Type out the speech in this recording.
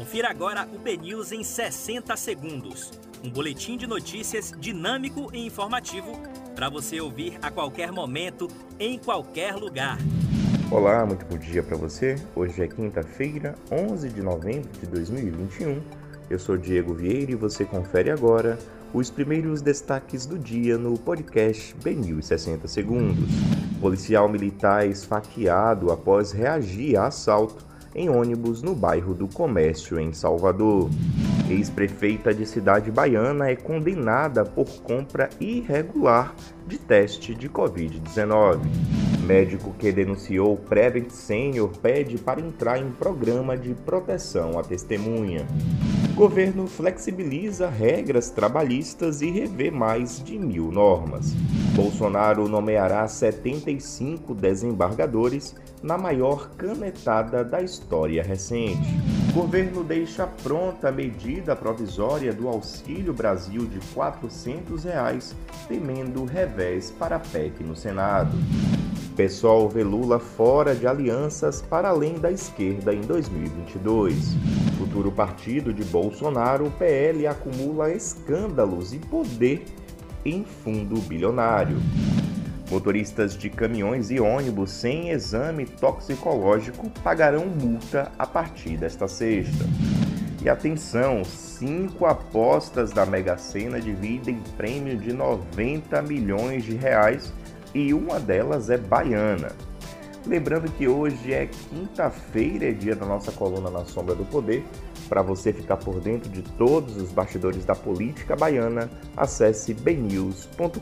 Confira agora o BNews em 60 segundos. Um boletim de notícias dinâmico e informativo para você ouvir a qualquer momento, em qualquer lugar. Olá, muito bom dia para você. Hoje é quinta-feira, 11 de novembro de 2021. Eu sou Diego Vieira e você confere agora os primeiros destaques do dia no podcast BNews 60 segundos. Policial militar esfaqueado após reagir a assalto em ônibus no bairro do Comércio, em Salvador. Ex-prefeita de Cidade Baiana é condenada por compra irregular de teste de Covid-19. Médico que denunciou Prevent Senior pede para entrar em programa de proteção à testemunha. Governo flexibiliza regras trabalhistas e revê mais de mil normas. Bolsonaro nomeará 75 desembargadores na maior canetada da história recente. O governo deixa pronta a medida provisória do Auxílio Brasil de 400 reais, temendo revés para a PEC no Senado. PSOL vê Lula fora de alianças para além da esquerda em 2022. Futuro partido de Bolsonaro, o PL acumula escândalos e poder em fundo bilionário. Motoristas de caminhões e ônibus sem exame toxicológico pagarão multa a partir desta sexta. E atenção, cinco apostas da Mega Sena dividem prêmio de 90 milhões de reais e uma delas é baiana. Lembrando que hoje é quinta-feira, é dia da nossa coluna na Sombra do Poder. Para você ficar por dentro de todos os bastidores da política baiana, acesse bnews.com.br.